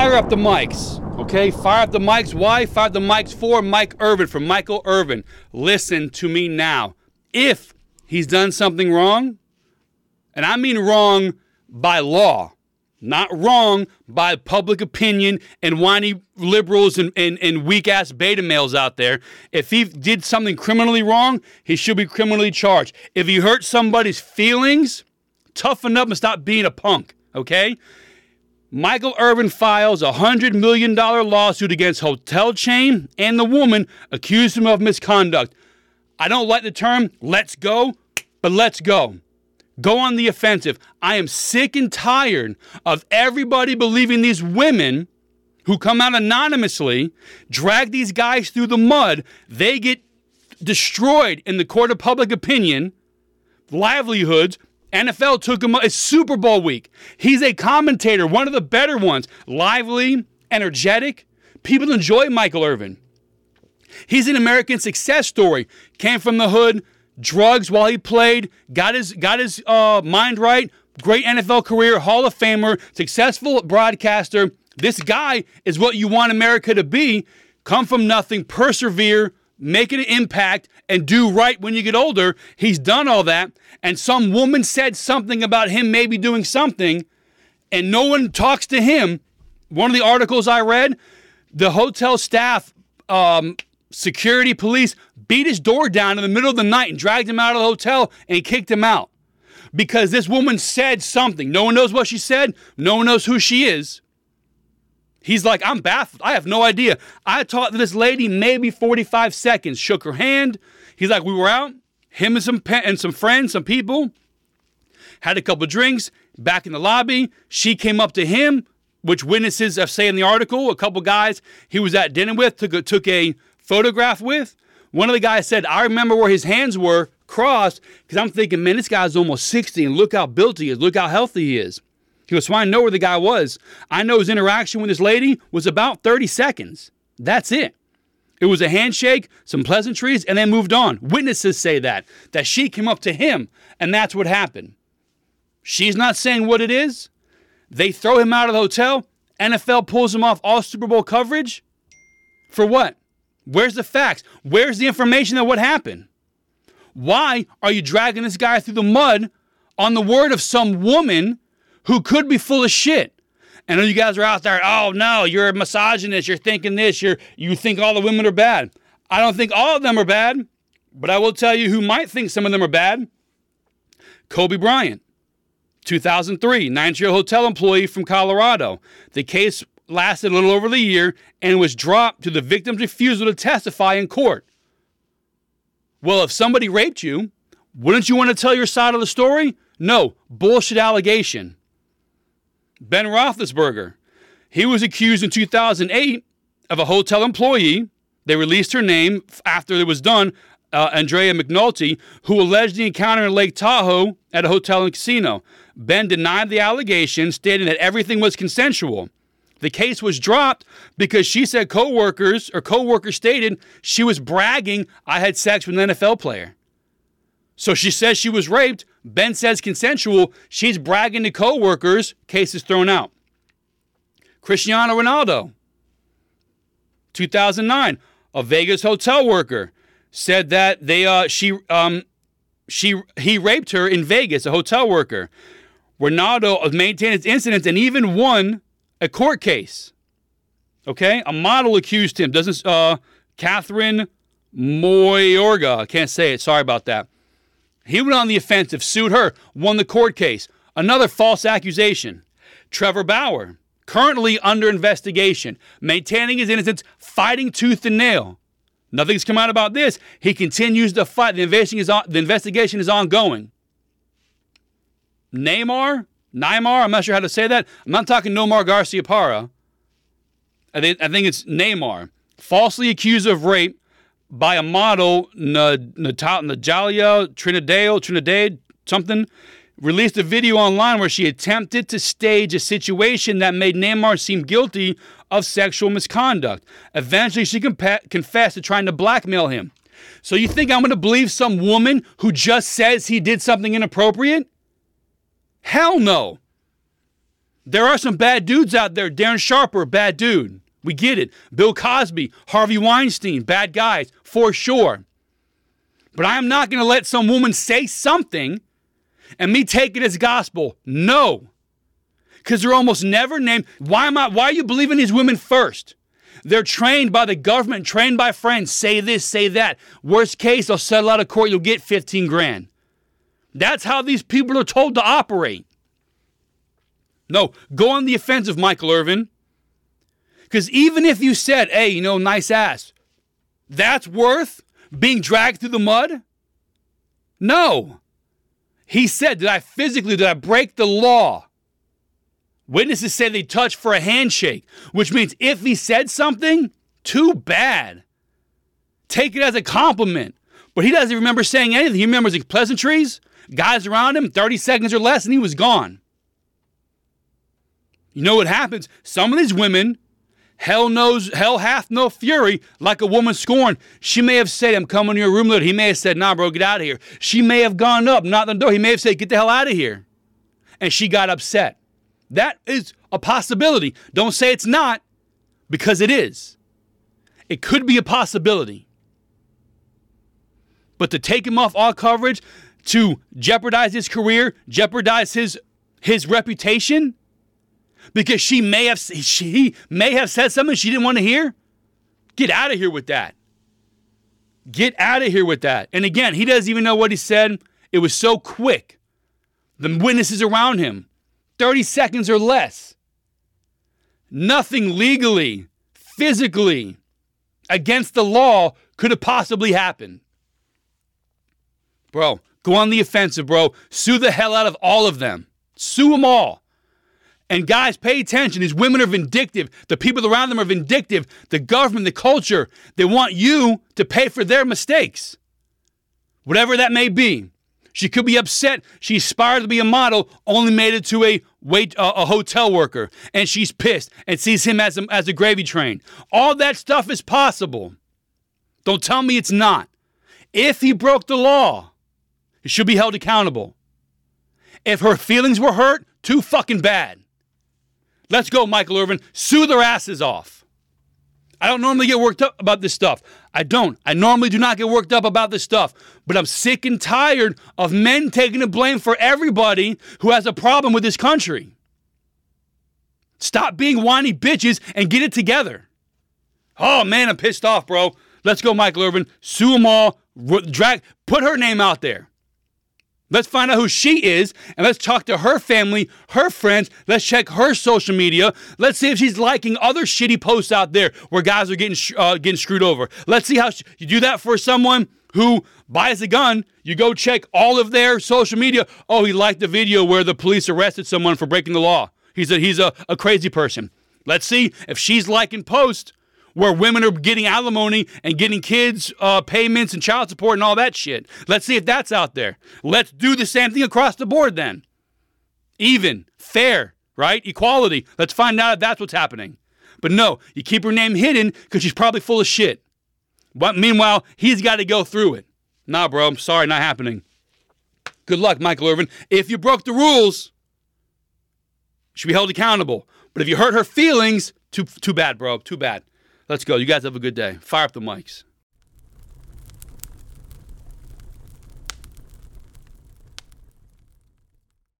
fire up the mics. Okay, fire up the mics. Why? Fire up the mics for Mike Irvin, from Michael Irvin. Listen to me now. If he's done something wrong, and I mean wrong by law, not wrong by public opinion and whiny liberals and, and, and weak ass beta males out there. If he did something criminally wrong, he should be criminally charged. If he hurt somebody's feelings, toughen up and stop being a punk, okay? Michael Irvin files a $100 million lawsuit against hotel chain and the woman accused him of misconduct. I don't like the term let's go, but let's go. Go on the offensive. I am sick and tired of everybody believing these women who come out anonymously, drag these guys through the mud, they get destroyed in the court of public opinion, livelihoods, NFL took him. It's Super Bowl week. He's a commentator, one of the better ones. Lively, energetic. People enjoy Michael Irvin. He's an American success story. Came from the hood, drugs while he played, got his got his uh, mind right. Great NFL career, Hall of Famer, successful broadcaster. This guy is what you want America to be. Come from nothing, persevere, make an impact, and do right when you get older. He's done all that. And some woman said something about him maybe doing something, and no one talks to him. One of the articles I read, the hotel staff, um, security police beat his door down in the middle of the night and dragged him out of the hotel and kicked him out because this woman said something. No one knows what she said, no one knows who she is. He's like, I'm baffled. I have no idea. I talked to this lady maybe 45 seconds, shook her hand. He's like, we were out, him and some and some friends, some people, had a couple drinks back in the lobby. She came up to him, which witnesses say in the article, a couple guys he was at dinner with took a, took a photograph with. One of the guys said, I remember where his hands were crossed because I'm thinking, man, this guy's almost 60 and look how built he is. Look how healthy he is. He goes, so I know where the guy was. I know his interaction with this lady was about 30 seconds. That's it. It was a handshake, some pleasantries, and then moved on. Witnesses say that, that she came up to him, and that's what happened. She's not saying what it is. They throw him out of the hotel. NFL pulls him off all Super Bowl coverage. For what? Where's the facts? Where's the information of what happened? Why are you dragging this guy through the mud on the word of some woman who could be full of shit. And you guys are out there, oh no, you're a misogynist, you're thinking this, you're you think all the women are bad. I don't think all of them are bad, but I will tell you who might think some of them are bad. Kobe Bryant, 2003, nine-year hotel employee from Colorado. The case lasted a little over the year and was dropped to the victim's refusal to testify in court. Well, if somebody raped you, wouldn't you want to tell your side of the story? No, bullshit allegation. Ben Roethlisberger. He was accused in 2008 of a hotel employee. They released her name after it was done, uh, Andrea McNulty, who alleged the encounter in Lake Tahoe at a hotel and casino. Ben denied the allegation, stating that everything was consensual. The case was dropped because she said coworkers or coworkers stated she was bragging I had sex with an NFL player. So she says she was raped. Ben says consensual. She's bragging to coworkers. Case is thrown out. Cristiano Ronaldo, 2009, a Vegas hotel worker said that they uh, she um, she he raped her in Vegas, a hotel worker. Ronaldo maintained his incidents and even won a court case. Okay, a model accused him. Doesn't uh, Kathryn Moyorga? I can't say it. Sorry about that. He went on the offensive, sued her, won the court case. Another false accusation. Trevor Bauer, currently under investigation, maintaining his innocence, fighting tooth and nail. Nothing's come out about this. He continues to fight. The investigation is, on, the investigation is ongoing. Neymar, Neymar, I'm not sure how to say that. I'm not talking Nomar Garciaparra. I think, I think it's Neymar. Falsely accused of rape by a model, Natalia Trinidad, Trinidad, something, released a video online where she attempted to stage a situation that made Neymar seem guilty of sexual misconduct. Eventually, she confessed to trying to blackmail him. So you think I'm going to believe some woman who just says he did something inappropriate? Hell no. There are some bad dudes out there. Darren Sharper, bad dude. We get it. Bill Cosby, Harvey Weinstein, bad guys, for sure. But I am not going to let some woman say something and me take it as gospel. No. Because they're almost never named. Why am I why are you believing these women first? They're trained by the government, trained by friends. Say this, say that. Worst case, they'll settle out of court, you'll get 15 grand. That's how these people are told to operate. No, go on the offensive, Michael Irvin. Because even if you said, hey, you know, nice ass, that's worth being dragged through the mud? No. He said, did I physically, did I break the law? Witnesses say they touched for a handshake, which means if he said something, too bad. Take it as a compliment. But he doesn't remember saying anything. He remembers the pleasantries, guys around him, 30 seconds or less, and he was gone. You know what happens? Some of these women, hell knows, hell hath no fury, like a woman scorned. She may have said, I'm coming to your room later. He may have said, nah, bro, get out of here. She may have gone up, knocked the door. He may have said, get the hell out of here. And she got upset. That is a possibility. Don't say it's not, because it is. It could be a possibility. But to take him off all coverage, to jeopardize his career, jeopardize his his reputation, because she may have she may have said something she didn't want to hear. Get out of here with that. Get out of here with that. And again, he doesn't even know what he said. It was so quick. The witnesses around him, 30 seconds or less. Nothing legally, physically against the law could have possibly happened. Bro, go on the offensive, bro. Sue the hell out of all of them. Sue them all. And guys, pay attention. These women are vindictive. The people around them are vindictive. The government, the culture, they want you to pay for their mistakes. Whatever that may be. She could be upset. She aspired to be a model, only made it to a wait uh, a hotel worker, and she's pissed and sees him as a, as a gravy train. All that stuff is possible. Don't tell me it's not. If he broke the law, he should be held accountable. If her feelings were hurt, too fucking bad. Let's go, Michael Irvin. Sue their asses off. I don't normally get worked up about this stuff. I don't. I normally do not get worked up about this stuff. But I'm sick and tired of men taking the blame for everybody who has a problem with this country. Stop being whiny bitches and get it together. Oh man, I'm pissed off, bro. Let's go, Michael Irvin. Sue them all. Drag. Put her name out there. Let's find out who she is and let's talk to her family, her friends. Let's check her social media. Let's see if she's liking other shitty posts out there where guys are getting uh, getting screwed over. Let's see how she, you do that for someone who buys a gun. You go check all of their social media. Oh, he liked the video where the police arrested someone for breaking the law. He's a, he's a, a crazy person. Let's see if she's liking posts where women are getting alimony and getting kids uh, payments and child support and all that shit. Let's see if that's out there. Let's do the same thing across the board then. Even, fair, right? Equality. Let's find out if that's what's happening. But no, you keep her name hidden because she's probably full of shit. But meanwhile, he's got to go through it. Nah, bro, I'm sorry, not happening. Good luck, Michael Irvin. If you broke the rules, should be held accountable. But if you hurt her feelings, too too bad, bro. Too bad. Let's go. You guys have a good day. Fire up the mics.